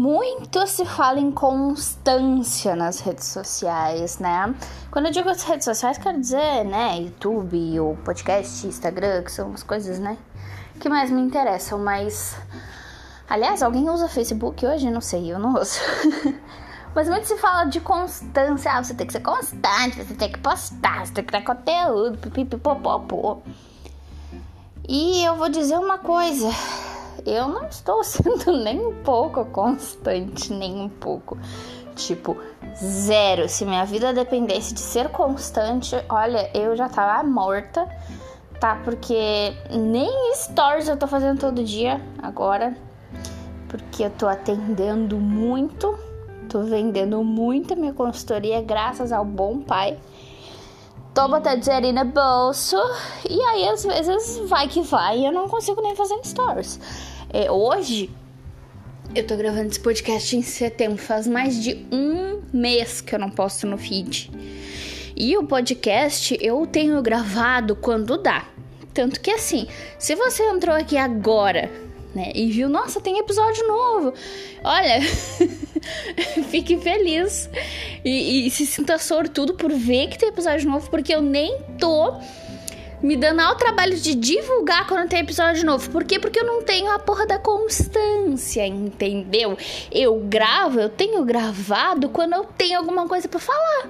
Muito se fala em constância nas redes sociais, né? Quando eu digo as redes sociais, quero dizer, né, YouTube, o podcast, Instagram, que são as coisas, né, que mais me interessam, mas aliás, alguém usa Facebook hoje? Não sei, eu não uso. mas muito se fala de constância, ah, você tem que ser constante, você tem que postar, você tem que dar conteúdo, pipipipopopô. E eu vou dizer uma coisa, eu não estou sendo nem um pouco constante, nem um pouco. Tipo, zero. Se minha vida dependesse de ser constante, olha, eu já tava morta, tá? Porque nem stories eu tô fazendo todo dia agora. Porque eu tô atendendo muito, tô vendendo muito a minha consultoria graças ao bom pai. Tô botando dinheiro no bolso e aí às vezes vai que vai e eu não consigo nem fazer stories. É, hoje, eu tô gravando esse podcast em setembro, faz mais de um mês que eu não posto no feed. E o podcast eu tenho gravado quando dá. Tanto que assim, se você entrou aqui agora, né, e viu, nossa, tem episódio novo. Olha, fique feliz e, e se sinta sortudo por ver que tem episódio novo, porque eu nem tô me dando ao trabalho de divulgar quando tem episódio novo. Por quê? Porque eu não tenho a porra da constância, entendeu? Eu gravo, eu tenho gravado quando eu tenho alguma coisa para falar.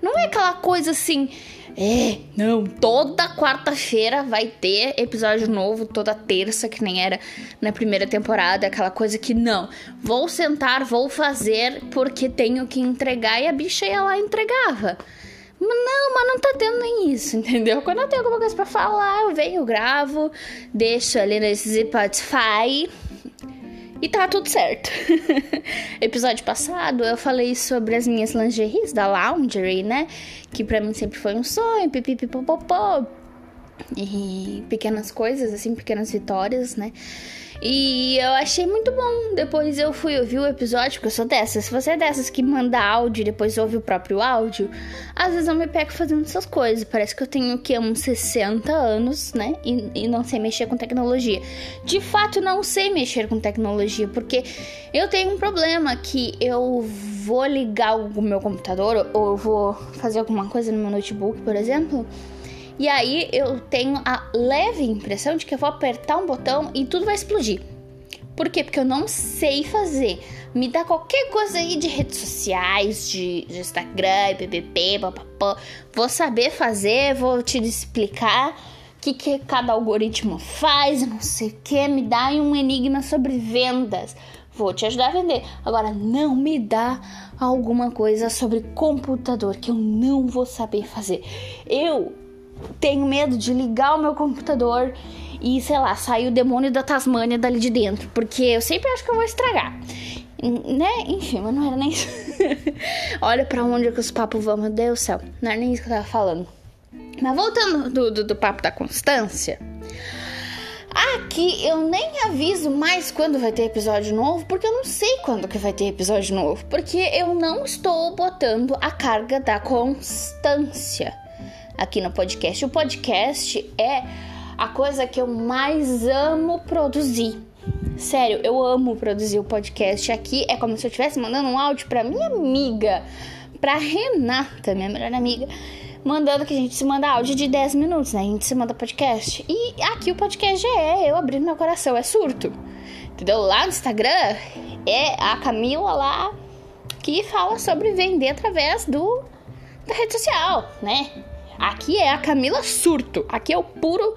Não é aquela coisa assim, é, não, toda quarta-feira vai ter episódio novo, toda terça, que nem era na primeira temporada, aquela coisa que não, vou sentar, vou fazer porque tenho que entregar e a bicha ia lá e entregava. Não, mas não tá tendo nem isso, entendeu? Quando eu tenho alguma coisa pra falar, eu venho, gravo, deixo ali nesse Spotify e tá tudo certo. Episódio passado eu falei sobre as minhas lingeries da Laundry, né? Que pra mim sempre foi um sonho, pipipipopopó. E pequenas coisas, assim, pequenas vitórias, né? E eu achei muito bom. Depois eu fui ouvir o episódio, porque eu sou dessas. Se você é dessas que manda áudio e depois ouve o próprio áudio, às vezes eu me pego fazendo essas coisas. Parece que eu tenho que uns 60 anos, né? E, e não sei mexer com tecnologia. De fato, não sei mexer com tecnologia, porque eu tenho um problema que eu vou ligar o meu computador ou eu vou fazer alguma coisa no meu notebook, por exemplo. E aí eu tenho a leve impressão de que eu vou apertar um botão e tudo vai explodir. Por quê? Porque eu não sei fazer. Me dá qualquer coisa aí de redes sociais, de, de Instagram, ppp, papapá. Vou saber fazer, vou te explicar o que, que cada algoritmo faz, não sei o que. Me dá um enigma sobre vendas. Vou te ajudar a vender. Agora, não me dá alguma coisa sobre computador que eu não vou saber fazer. Eu tenho medo de ligar o meu computador e, sei lá, sair o demônio da Tasmânia dali de dentro, porque eu sempre acho que eu vou estragar. Né? Enfim, mas não era nem isso. Olha para onde é que os papos vão, meu Deus do céu. Não era nem isso que eu tava falando. Mas voltando do, do, do papo da constância. Aqui eu nem aviso mais quando vai ter episódio novo, porque eu não sei quando que vai ter episódio novo, porque eu não estou botando a carga da constância aqui no podcast. O podcast é a coisa que eu mais amo produzir. Sério, eu amo produzir o podcast aqui. É como se eu estivesse mandando um áudio para minha amiga, para Renata, minha melhor amiga, mandando que a gente se manda áudio de 10 minutos, né? A gente se manda podcast. E aqui o podcast já é eu abrindo meu coração, é surto. Entendeu? Lá no Instagram é a Camila lá que fala sobre vender através do da rede social, né? Aqui é a Camila Surto. Aqui é o puro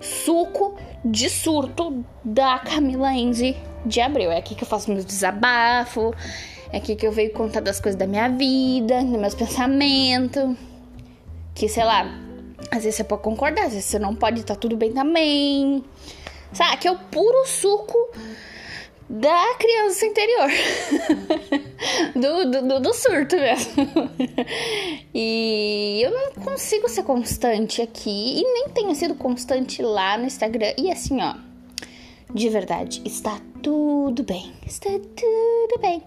suco de surto da Camila Enzi de Abril. É aqui que eu faço meus desabafos. É aqui que eu venho contar das coisas da minha vida, dos meus pensamentos. Que, sei lá, às vezes você pode concordar, às vezes você não pode, tá tudo bem também. Sabe? Aqui é o puro suco da criança interior. do, do, do, surto mesmo. e eu não consigo ser constante aqui. E nem tenho sido constante lá no Instagram. E assim, ó. De verdade, está tudo bem. Está tudo bem.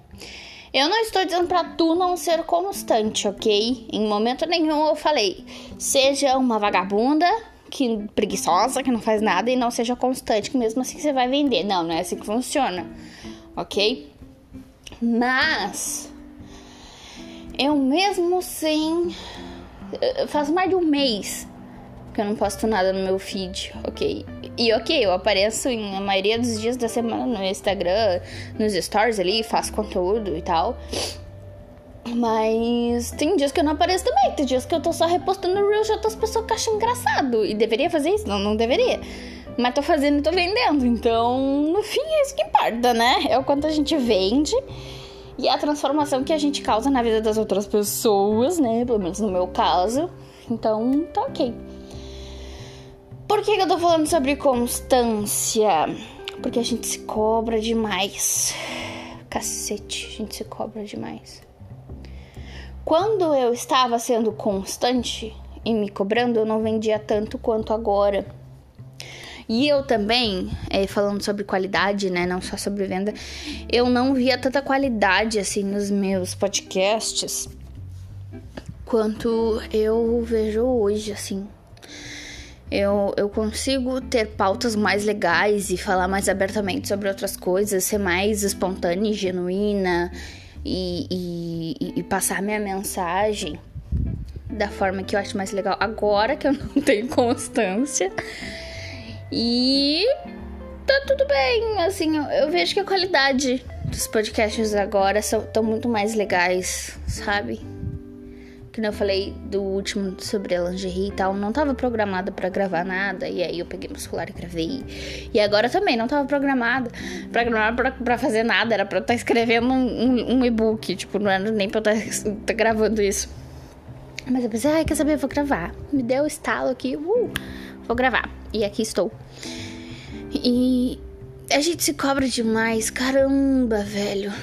Eu não estou dizendo pra tu não ser constante, ok? Em momento nenhum eu falei, seja uma vagabunda que preguiçosa, que não faz nada e não seja constante, que mesmo assim você vai vender. Não, não é assim que funciona, ok? Mas eu mesmo sem. Faz mais de um mês que eu não posto nada no meu feed, ok? E ok, eu apareço em a maioria dos dias da semana no Instagram, nos stories ali, faço conteúdo e tal. Mas tem dias que eu não apareço também. Tem dias que eu tô só repostando Reels e outras pessoas que acham engraçado. E deveria fazer isso? Não, não deveria. Mas tô fazendo e tô vendendo. Então, no fim, é isso que importa, né? É o quanto a gente vende e a transformação que a gente causa na vida das outras pessoas, né? Pelo menos no meu caso. Então, tá ok. Por que, que eu tô falando sobre constância? Porque a gente se cobra demais. Cacete, a gente se cobra demais. Quando eu estava sendo constante e me cobrando, eu não vendia tanto quanto agora. E eu também, é, falando sobre qualidade, né, não só sobre venda, eu não via tanta qualidade assim nos meus podcasts quanto eu vejo hoje, assim. Eu, eu consigo ter pautas mais legais e falar mais abertamente sobre outras coisas, ser mais espontânea e genuína e, e, e passar minha mensagem da forma que eu acho mais legal agora que eu não tenho constância. E tá tudo bem, assim, eu, eu vejo que a qualidade dos podcasts agora estão muito mais legais, sabe? Que eu falei do último sobre a lingerie e tal, não tava programada para gravar nada, e aí eu peguei meu celular e gravei. E agora também não tava programada, programada pra, pra fazer nada, era pra eu estar tá escrevendo um, um, um e-book, tipo, não era nem pra eu estar tá, tá gravando isso. Mas eu pensei, ai, quer saber, eu vou gravar. Me deu o estalo aqui, uh, vou gravar. E aqui estou. E a gente se cobra demais, caramba, velho.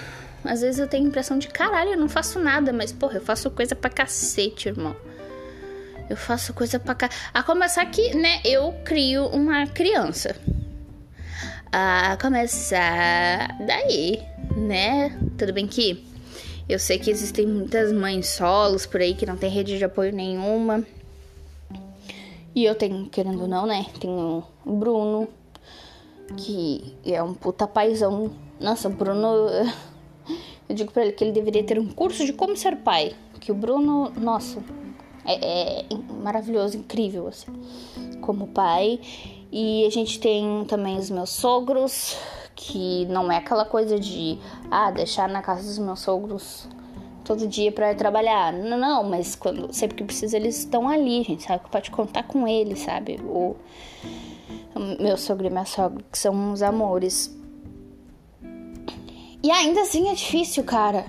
Às vezes eu tenho a impressão de caralho, eu não faço nada, mas porra, eu faço coisa pra cacete, irmão. Eu faço coisa pra cá. A começar que, né, eu crio uma criança. A começar daí, né? Tudo bem que eu sei que existem muitas mães solos por aí que não tem rede de apoio nenhuma. E eu tenho, querendo ou não, né? Tenho o Bruno, que é um puta paizão. Nossa, o Bruno. Eu digo pra ele que ele deveria ter um curso de como ser pai. Que o Bruno, nossa, é, é maravilhoso, incrível, assim, como pai. E a gente tem também os meus sogros, que não é aquela coisa de, ah, deixar na casa dos meus sogros todo dia para trabalhar. Não, não, mas quando sempre que precisa eles estão ali, gente sabe que pode contar com eles, sabe? O meu sogro e minha sogra, que são uns amores. E ainda assim é difícil, cara.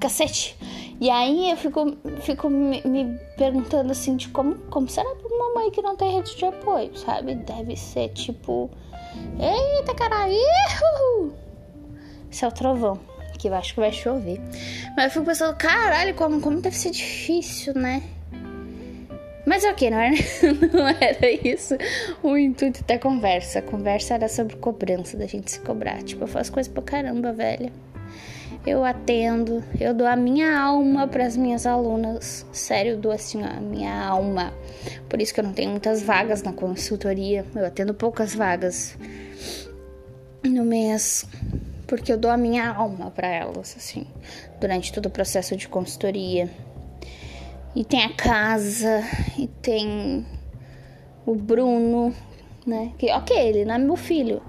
Cacete. E aí eu fico, fico me, me perguntando assim de como, como será pra uma mãe que não tem rede de apoio, sabe? Deve ser tipo. Eita caralho! Isso é o trovão, que eu acho que vai chover. Mas eu fico pensando, caralho, como, como deve ser difícil, né? Mas ok, não era, não era isso o intuito da conversa. A conversa era sobre cobrança, da gente se cobrar. Tipo, eu faço coisa pra caramba, velha. Eu atendo, eu dou a minha alma para as minhas alunas. Sério, eu dou assim a minha alma. Por isso que eu não tenho muitas vagas na consultoria. Eu atendo poucas vagas no mês, porque eu dou a minha alma para elas, assim, durante todo o processo de consultoria. E tem a casa, e tem o Bruno, né? Que, ok, ele não é meu filho.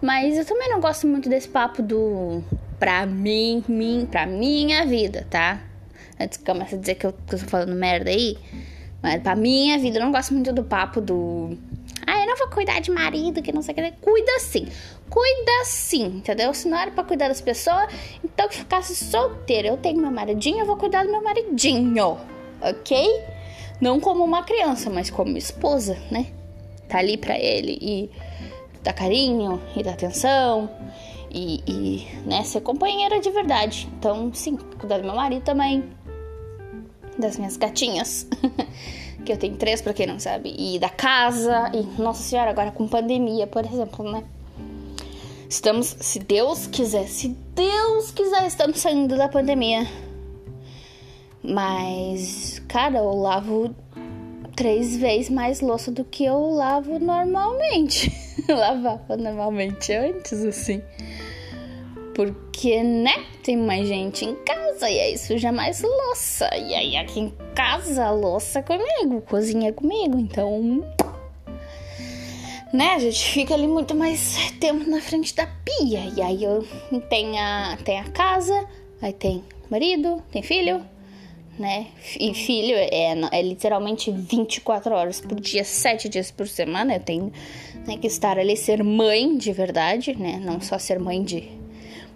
Mas eu também não gosto muito desse papo do pra mim, mim, pra minha vida, tá? Antes que comece a dizer que eu, tô falando merda aí. Mas pra minha vida, eu não gosto muito do papo do. Ah, eu não vou cuidar de marido, que não sei o que. Cuida sim. Cuida sim, entendeu? Se não era pra cuidar das pessoas, então que ficasse solteira. Eu tenho meu maridinho, eu vou cuidar do meu maridinho ok? Não como uma criança, mas como esposa, né? Tá ali pra ele e dar carinho e dar atenção e, e né, ser companheira de verdade. Então, sim, cuidar do meu marido também, das minhas gatinhas, que eu tenho três, pra quem não sabe, e da casa, e nossa senhora, agora com pandemia, por exemplo, né? Estamos, se Deus quiser, se Deus quiser, estamos saindo da pandemia. Mas, cara, eu lavo três vezes mais louça do que eu lavo normalmente. Lavava normalmente antes, assim. Porque, né? Tem mais gente em casa e aí suja mais louça. E aí aqui em casa, louça é comigo, cozinha é comigo. Então, né? A gente fica ali muito mais tempo na frente da pia. E aí eu tem a, tem a casa, aí tem marido, tem filho, né? E filho é, é literalmente 24 horas por dia, 7 dias por semana. Eu tenho né, que estar ali, ser mãe de verdade, né? Não só ser mãe de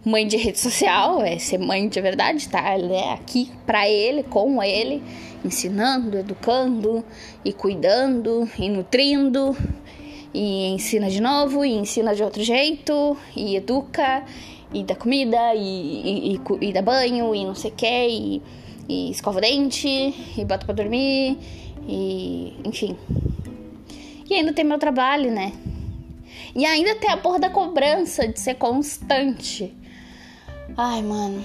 mãe de rede social, é ser mãe de verdade, tá? Né? Aqui para ele, com ele, ensinando, educando e cuidando e nutrindo e ensina de novo e ensina de outro jeito e educa e dá comida e, e, e, e dá banho e não sei o que e, e escova o dente e bota pra dormir e enfim. E ainda tem meu trabalho, né? E ainda tem a porra da cobrança de ser constante. Ai, mano.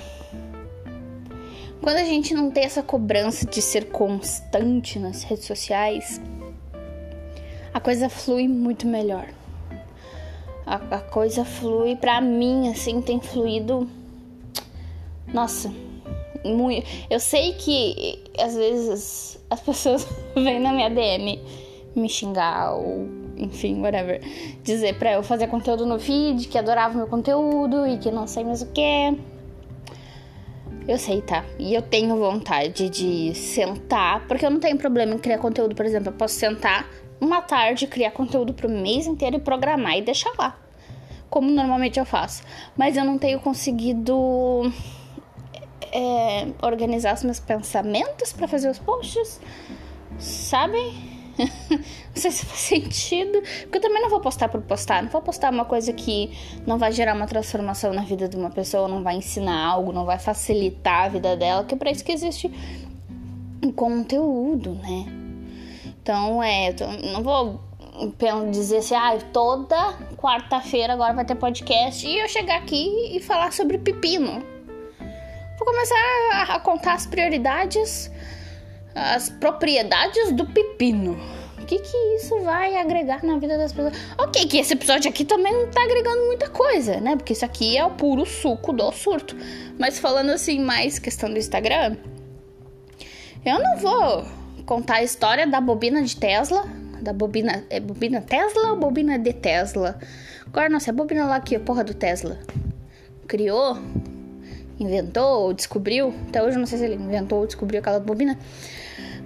Quando a gente não tem essa cobrança de ser constante nas redes sociais, a coisa flui muito melhor. A, a coisa flui, pra mim, assim, tem fluído. Nossa, muito. Eu sei que às vezes as pessoas vêm na minha DM me xingar ou enfim, whatever, dizer pra eu fazer conteúdo no feed, que adorava meu conteúdo e que não sei mais o que. Eu sei, tá? E eu tenho vontade de sentar, porque eu não tenho problema em criar conteúdo, por exemplo, eu posso sentar uma tarde, criar conteúdo pro mês inteiro e programar e deixar lá. Como normalmente eu faço. Mas eu não tenho conseguido é, organizar os meus pensamentos para fazer os posts, sabe? não sei se faz sentido. Porque eu também não vou postar por postar. Não vou postar uma coisa que não vai gerar uma transformação na vida de uma pessoa, não vai ensinar algo, não vai facilitar a vida dela, que é pra isso que existe um conteúdo, né? Então, é, não vou dizer assim, ah, toda quarta-feira agora vai ter podcast e eu chegar aqui e falar sobre pepino. Vou começar a contar as prioridades as propriedades do pepino. O que, que isso vai agregar na vida das pessoas? Ok, que esse episódio aqui também não tá agregando muita coisa, né? Porque isso aqui é o puro suco do surto. Mas falando assim, mais questão do Instagram, eu não vou contar a história da bobina de Tesla. Da bobina. É bobina Tesla ou bobina de Tesla? Agora, nossa, é bobina lá que a porra do Tesla criou, inventou ou descobriu. Até hoje eu não sei se ele inventou ou descobriu aquela bobina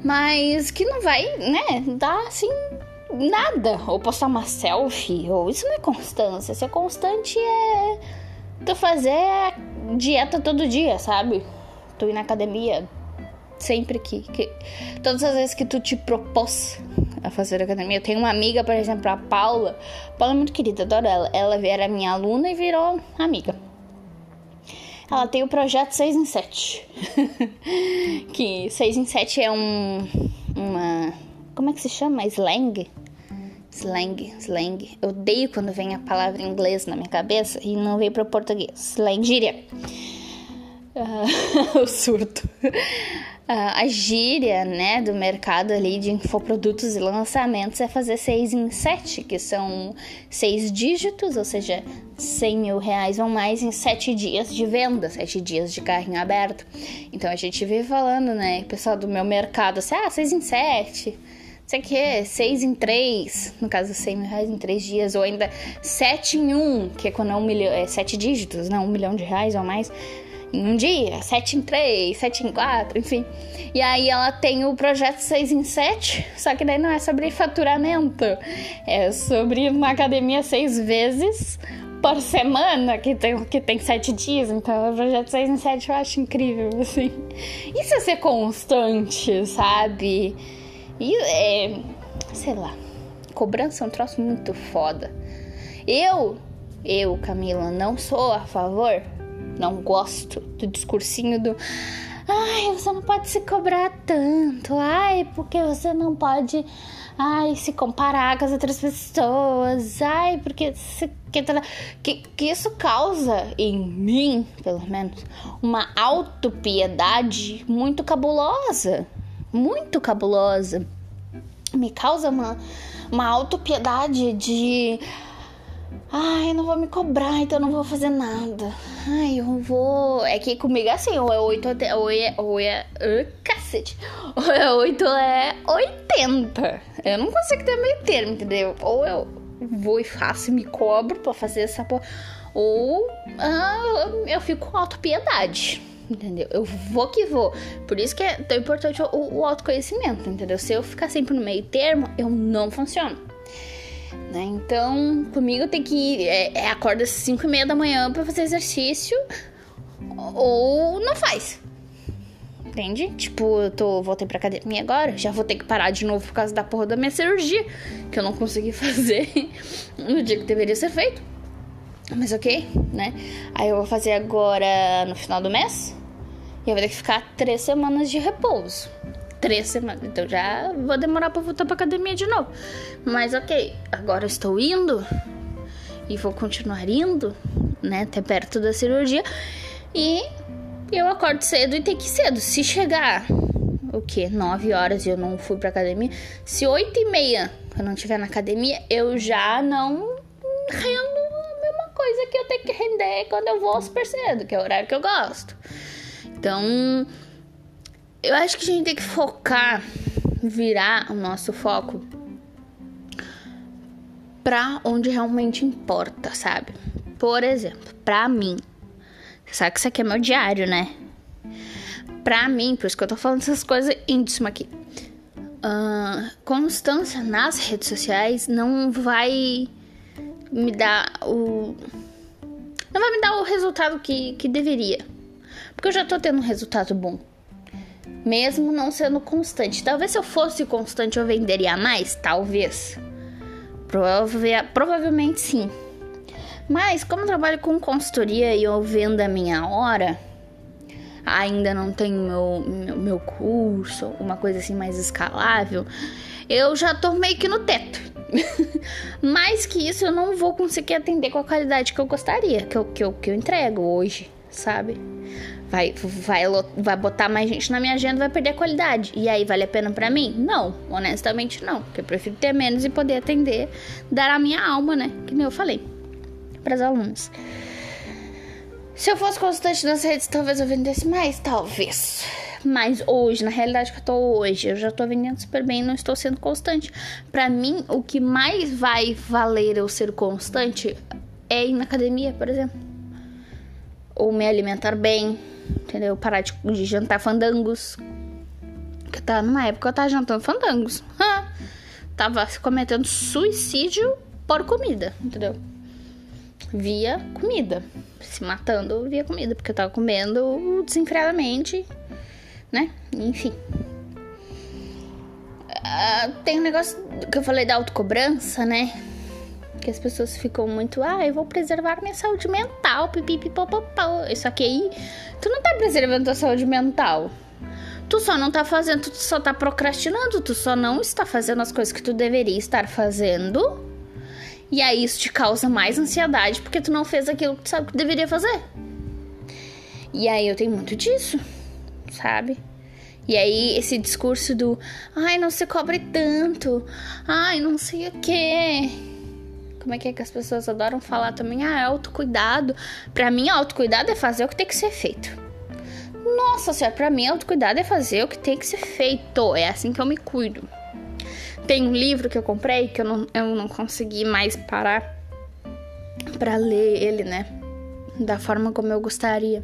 mas que não vai, né, dar assim nada. Ou postar uma selfie, ou isso não é constância. Ser constante é tu fazer dieta todo dia, sabe? Tu ir na academia sempre que, que todas as vezes que tu te propôs a fazer academia. Eu tenho uma amiga, por exemplo, a Paula. Paula é muito querida, adoro ela. Ela era minha aluna e virou amiga. Ela tem o projeto 6 em 7. que 6 em 7 é um. Uma. Como é que se chama? Slang? Slang, slang. Eu odeio quando vem a palavra em inglês na minha cabeça e não veio para o português. Slang, gíria. Uh, o surto a gíria, né, do mercado ali de infoprodutos e lançamentos é fazer seis em sete, que são seis dígitos, ou seja, 100 mil reais ou mais em sete dias de venda, sete dias de carrinho aberto. Então a gente vive falando, né, pessoal do meu mercado, assim, ah, seis em sete, sei que, seis em três, no caso 100 mil reais em três dias, ou ainda sete em um, que é quando é um milhão, é sete dígitos, né, um milhão de reais ou mais um dia, 7 em 3, 7 em 4, enfim. E aí ela tem o projeto 6 em 7, só que daí não é sobre faturamento, é sobre uma academia seis vezes por semana, que tem, que tem dias, então o projeto 6 em 7 eu acho incrível, assim. Isso é ser constante, sabe? E é. sei lá. Cobrança é um troço muito foda. Eu, eu, Camila, não sou a favor não gosto do discursinho do ai, você não pode se cobrar tanto, ai, porque você não pode, ai, se comparar com as outras pessoas, ai, porque que, que, que isso causa em mim, pelo menos, uma autopiedade muito cabulosa, muito cabulosa. Me causa uma, uma autopiedade de Ai, não vou me cobrar, então não vou fazer nada. Ai, eu vou. É que comigo é assim, ou é 8 ou é. Ou é. Uh, cacete! Ou é 8 ou é 80. Eu não consigo ter meio termo, entendeu? Ou eu vou e faço e me cobro pra fazer essa porra. Ou uh, eu fico com autopiedade. Entendeu? Eu vou que vou. Por isso que é tão importante o, o autoconhecimento, entendeu? Se eu ficar sempre no meio termo, eu não funciono. Né? Então, comigo tem que é, é acorda às 5 e meia da manhã para fazer exercício ou não faz. Entende? Tipo, eu tô, voltei pra academia agora, já vou ter que parar de novo por causa da porra da minha cirurgia, que eu não consegui fazer no dia que deveria ser feito. Mas ok, né? Aí eu vou fazer agora no final do mês. E eu vou ter que ficar três semanas de repouso. Três semanas. Então já vou demorar pra voltar pra academia de novo. Mas ok, agora estou indo. E vou continuar indo, né? Até perto da cirurgia. E eu acordo cedo e tenho que ir cedo. Se chegar o que? 9 horas e eu não fui pra academia. Se 8 e meia eu não estiver na academia, eu já não rendo coisa que eu tenho que render quando eu vou super cedo, que é o horário que eu gosto. Então, eu acho que a gente tem que focar, virar o nosso foco pra onde realmente importa, sabe? Por exemplo, pra mim, sabe que isso aqui é meu diário, né? Pra mim, por isso que eu tô falando essas coisas íntimas aqui. Uh, constância nas redes sociais não vai me dar o. Não vai me dar o resultado que, que deveria. Porque eu já tô tendo um resultado bom. Mesmo não sendo constante. Talvez se eu fosse constante eu venderia mais? Talvez. Prova provavelmente sim. Mas como eu trabalho com consultoria e eu vendo a minha hora, ainda não tenho meu, meu, meu curso, uma coisa assim mais escalável, eu já tô meio que no teto. Mais que isso, eu não vou conseguir atender com a qualidade que eu gostaria, que eu, que eu, que eu entrego hoje, sabe? Vai, vai, vai botar mais gente na minha agenda, vai perder a qualidade. E aí, vale a pena para mim? Não, honestamente não. Porque eu prefiro ter menos e poder atender, dar a minha alma, né? Que nem eu falei para as alunas. Se eu fosse constante nas redes, talvez eu vendesse mais, talvez. Mas hoje, na realidade que eu tô hoje, eu já tô vendendo super bem, não estou sendo constante. Para mim, o que mais vai valer eu ser constante é ir na academia, por exemplo. Ou me alimentar bem, entendeu? Parar de, de jantar fandangos. Que tá numa época eu tava jantando fandangos. tava cometendo suicídio por comida, entendeu? Via comida. Se matando via comida, porque eu tava comendo desenfreadamente né? Enfim. Uh, tem um negócio que eu falei da autocobrança, né? Que as pessoas ficam muito, ah, eu vou preservar minha saúde mental, pipipipopopó. Aqui aí, tu não tá preservando tua saúde mental. Tu só não tá fazendo, tu só tá procrastinando, tu só não está fazendo as coisas que tu deveria estar fazendo. E aí isso te causa mais ansiedade porque tu não fez aquilo que tu sabe que deveria fazer. E aí eu tenho muito disso sabe? E aí esse discurso do ai, não se cobre tanto, ai, não sei o que. Como é que é que as pessoas adoram falar também? Ah, é autocuidado. Pra mim, autocuidado é fazer o que tem que ser feito. Nossa senhora, pra mim, autocuidado é fazer o que tem que ser feito. É assim que eu me cuido. Tem um livro que eu comprei que eu não, eu não consegui mais parar para ler ele, né? Da forma como eu gostaria.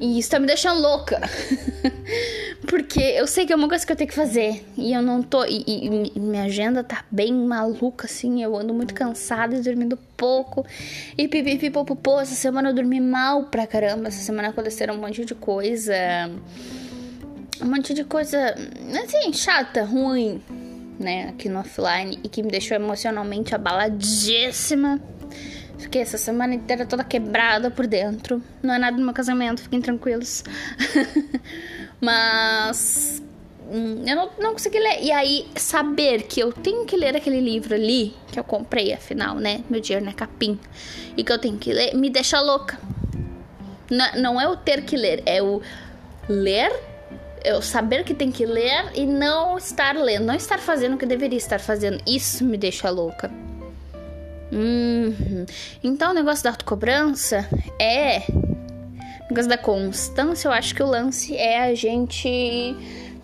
E isso tá me deixando louca. Porque eu sei que é uma coisa que eu tenho que fazer. E eu não tô. E, e, e, minha agenda tá bem maluca, assim. Eu ando muito cansada e dormindo pouco. E pipipipopopô. Essa semana eu dormi mal pra caramba. Essa semana aconteceram um monte de coisa. Um monte de coisa. Assim, chata, ruim, né? Aqui no offline. E que me deixou emocionalmente abaladíssima. Fiquei essa semana inteira toda quebrada por dentro. Não é nada do meu casamento, fiquem tranquilos. Mas hum, eu não, não consegui ler. E aí, saber que eu tenho que ler aquele livro ali, que eu comprei, afinal, né? Meu dinheiro não é capim. E que eu tenho que ler, me deixa louca. Não, não é o ter que ler, é o ler, eu saber que tem que ler e não estar lendo, não estar fazendo o que deveria estar fazendo. Isso me deixa louca Uhum. Então, o negócio da autocobrança é. Negócio da constância, eu acho que o lance é a gente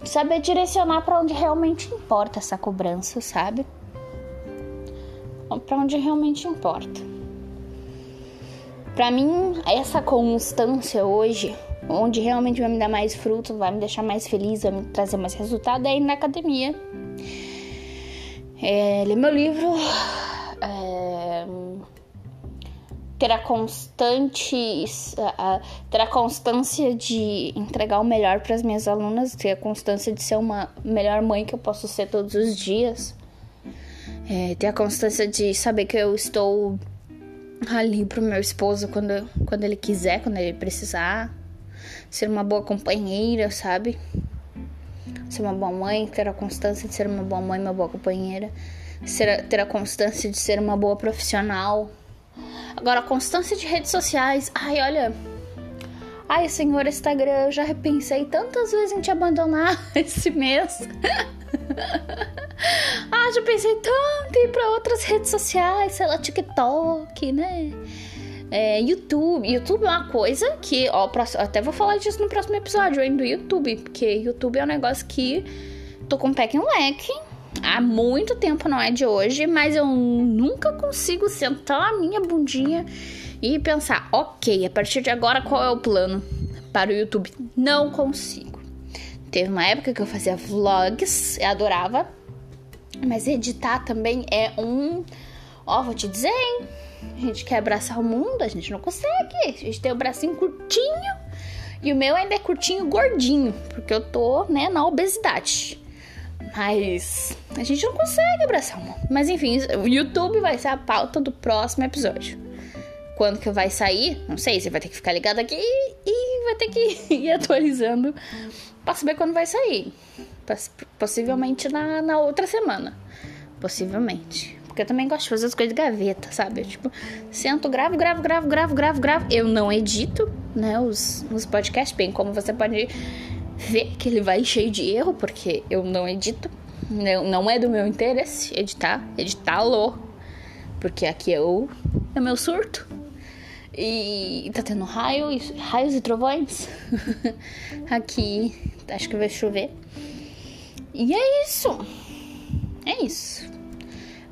saber direcionar para onde realmente importa essa cobrança, sabe? Para onde realmente importa. Para mim, essa constância hoje, onde realmente vai me dar mais fruto, vai me deixar mais feliz, vai me trazer mais resultado, é ir na academia. É, ler meu livro, é, ter a constante, ter a constância de entregar o melhor para as minhas alunas, ter a constância de ser uma melhor mãe que eu posso ser todos os dias, é, ter a constância de saber que eu estou ali pro meu esposo quando, quando ele quiser, quando ele precisar, ser uma boa companheira, sabe? Ser uma boa mãe, ter a constância de ser uma boa mãe, uma boa companheira, ser, ter a constância de ser uma boa profissional Agora, a constância de redes sociais. Ai, olha. Ai, senhor Instagram, eu já repensei tantas vezes em te abandonar esse mês. ah, já pensei tanto em ir pra outras redes sociais, sei lá, TikTok, né? É, YouTube. YouTube é uma coisa que, ó, até vou falar disso no próximo episódio, hein, do YouTube, porque YouTube é um negócio que tô com o pé em leque há muito tempo, não é de hoje, mas eu nunca consigo sentar a minha bundinha e pensar, ok, a partir de agora qual é o plano para o YouTube? Não consigo. Teve uma época que eu fazia vlogs, eu adorava, mas editar também é um. Ó, vou te dizer, hein? A gente quer abraçar o mundo, a gente não consegue. A gente tem o bracinho curtinho e o meu ainda é curtinho gordinho, porque eu tô, né, na obesidade. Mas a gente não consegue abraçar o mundo. Mas enfim, o YouTube vai ser a pauta do próximo episódio. Quando que vai sair? Não sei, você vai ter que ficar ligado aqui e vai ter que ir atualizando pra saber quando vai sair. Possivelmente na, na outra semana. Possivelmente. Porque eu também gosto de fazer as coisas de gaveta, sabe? Eu, tipo, sento, gravo, gravo, gravo, gravo, gravo, gravo. Eu não edito, né, os, os podcasts, bem como você pode ver que ele vai cheio de erro, porque eu não edito. Não, não é do meu interesse editar, editá-lo. Porque aqui eu é meu surto. E tá tendo raio, raios e trovões. aqui acho que vai chover. E é isso. É isso.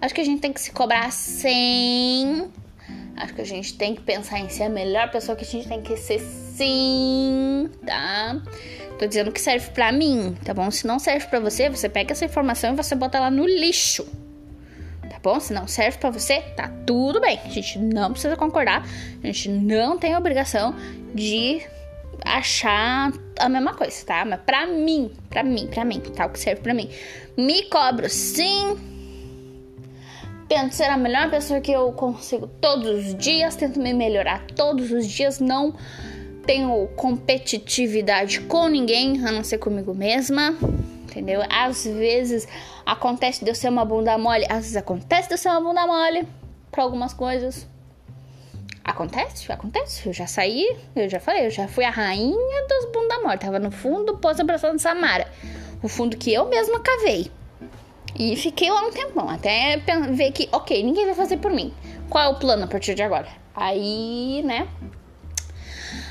Acho que a gente tem que se cobrar sem. Acho que a gente tem que pensar em ser a melhor pessoa que a gente tem que ser sim, tá? Tô dizendo que serve para mim, tá bom? Se não serve para você, você pega essa informação e você bota lá no lixo. Tá bom? Se não serve para você, tá tudo bem. A gente não precisa concordar. A gente não tem obrigação de achar a mesma coisa, tá? Mas pra mim, pra mim, pra mim, tá? O que serve pra mim. Me cobro sim. Tento ser a melhor pessoa que eu consigo todos os dias. Tento me melhorar todos os dias. Não tenho competitividade com ninguém, a não ser comigo mesma. Entendeu? Às vezes acontece de eu ser uma bunda mole, às vezes acontece de eu ser uma bunda mole para algumas coisas. Acontece, acontece. Eu já saí, eu já falei, eu já fui a rainha das bunda mole. Tava no fundo do poço abraçando Samara. O fundo que eu mesma cavei. E fiquei lá um tempão, até ver que, ok, ninguém vai fazer por mim. Qual é o plano a partir de agora? Aí, né,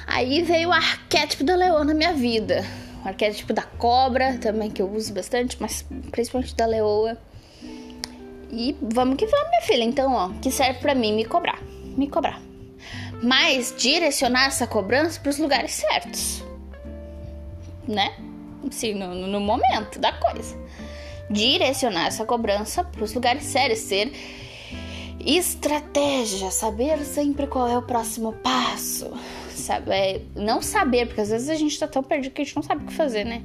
Aí veio o arquétipo da leoa na minha vida. O arquétipo da cobra também, que eu uso bastante, mas principalmente da leoa. E vamos que vamos, minha filha. Então, ó, que serve para mim me cobrar. Me cobrar. Mas direcionar essa cobrança para os lugares certos. Né? Sim, no, no momento da coisa. Direcionar essa cobrança para os lugares sérios. Ser estratégia, saber sempre qual é o próximo passo sabe? É não saber, porque às vezes a gente tá tão perdido que a gente não sabe o que fazer, né?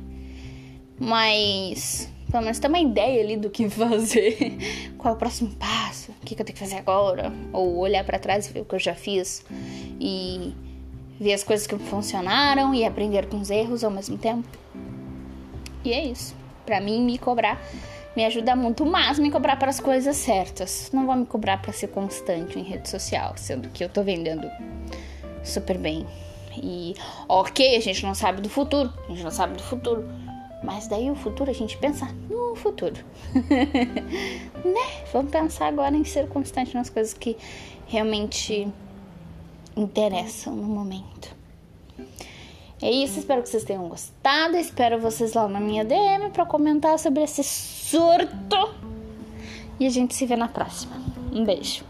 Mas pelo menos ter uma ideia ali do que fazer. Qual é o próximo passo? O que eu tenho que fazer agora? Ou olhar para trás e ver o que eu já fiz e ver as coisas que funcionaram e aprender com os erros ao mesmo tempo. E é isso. Para mim, me cobrar me ajuda muito, mas me cobrar para as coisas certas. Não vou me cobrar para ser constante em rede social, sendo que eu tô vendendo super bem. E ok, a gente não sabe do futuro, a gente não sabe do futuro. Mas daí o futuro a gente pensa no futuro. né? Vamos pensar agora em ser constante nas coisas que realmente interessam no momento. É isso, espero que vocês tenham gostado. Espero vocês lá na minha DM para comentar sobre esse surto. E a gente se vê na próxima. Um beijo.